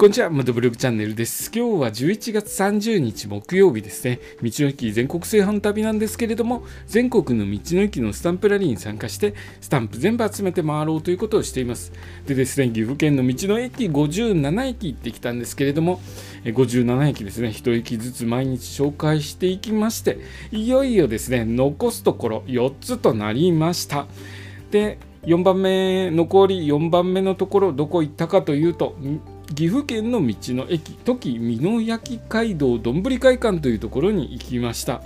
こんにちは、モトブログチャンネルです。今日は11月30日木曜日ですね。道の駅全国製販旅なんですけれども、全国の道の駅のスタンプラリーに参加して、スタンプ全部集めて回ろうということをしています。でですね、岐阜県の道の駅57駅行ってきたんですけれども、57駅ですね、1駅ずつ毎日紹介していきまして、いよいよですね、残すところ4つとなりました。で、4番目、残り4番目のところ、どこ行ったかというと、岐阜県の道の駅土岐美濃焼街道どんぶり会館というところに行きました、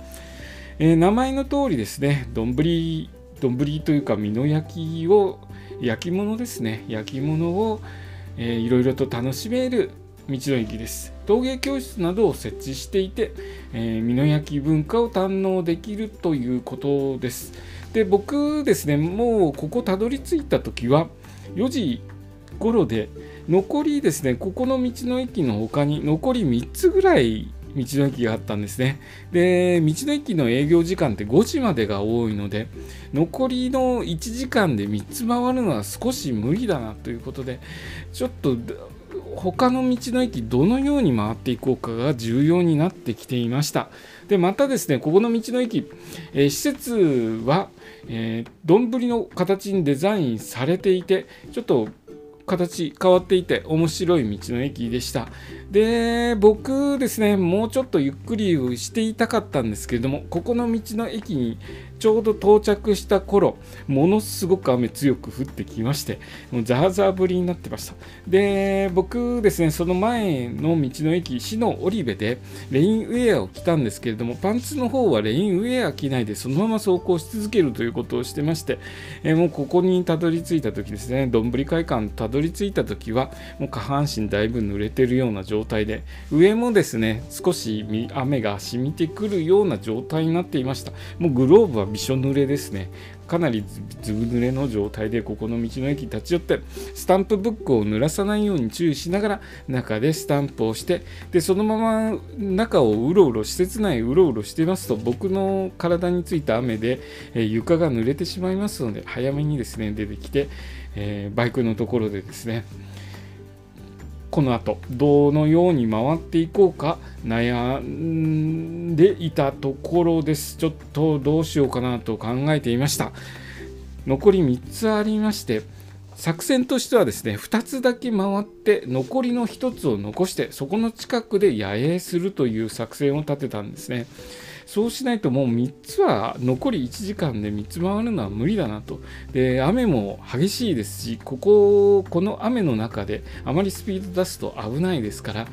えー、名前の通りですねどんぶりどんぶりというか美濃焼を焼き物ですね。焼き物を、えー、いろいろと楽しめる道の駅です。陶芸教室などを設置していて、えー、美濃焼文化を堪能できるということです。で僕ですねもうここたどり着いた時は4時頃で残りですねここの道の駅の他に残り3つぐらい道の駅があったんですね。で道の駅の営業時間って5時までが多いので残りの1時間で3つ回るのは少し無理だなということでちょっと他の道の駅どのように回っていこうかが重要になってきていました。でまたですねここの道の駅、えー、施設は丼、えー、の形にデザインされていてちょっと形変わっていて面白い道の駅でした。で僕ですねもうちょっとゆっくりしていたかったんですけれどもここの道の駅にちょうど到着した頃ものすごく雨強く降ってきましてもうザーザー降りになってました。で僕ですねその前の道の駅市の織部でレインウェアを着たんですけれどもパンツの方はレインウェア着ないでそのまま走行し続けるということをしてまして、えもうここにたどり着いた時ですねどんぶり会館たどり着いた時はもう下半身だいぶ濡れてるような状態状態で。上もですね少し雨が染みてくるような状態になっていました。もうグローブはびしょ濡れですね。かなりずぶ濡れの状態でここの道の駅に立ち寄ってスタンプブックを濡らさないように注意しながら中でスタンプをしてでそのまま中をうろうろ施設内うろうろしていますと僕の体についた雨で、え床が濡れてしまいますので早めにですね出てきて、えー、バイクのところでですねこの後どのように回っていこうか悩んでいたところです。ちょっとどうしようかなと考えていました。残り3つありまして作戦としてはですね2つだけ回って残りの1つを残してそこの近くで野営するという作戦を立てたんですね。そうしないともう3つは残り1時間で3つ回るのは無理だなと。で、雨も激しいですし、ここ、この雨の中であまりスピード出すと危ないですから、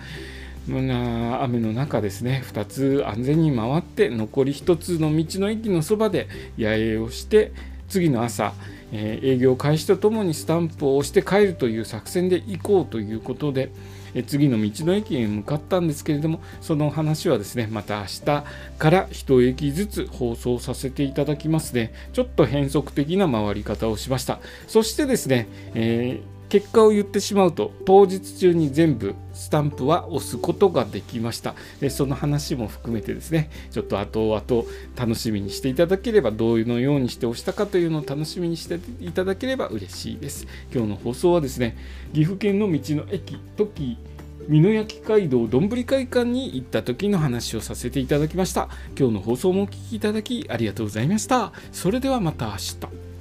雨の中ですね2つ安全に回って残り1つの道の駅のそばで野営をして次の朝、え、営業開始とともにスタンプを押して帰るという作戦で行こうということで、え次の道の駅へ向かったんですけれどもその話はですねまた明日から1駅ずつ放送させていただきますね。ちょっと変則的な回り方をしました。そしてですね、えー結果を言ってしまうと当日中に全部スタンプは押すことができました。その話も含めてですね。ちょっと後々楽しみにしていただければどうのようにして押したかというのを楽しみにしていただければ嬉しいです。今日の放送はですね岐阜県の道の駅時美濃焼街道どんぶり会館に行った時の話をさせていただきました。今日の放送もお聴きいただきありがとうございました。それではまた明日。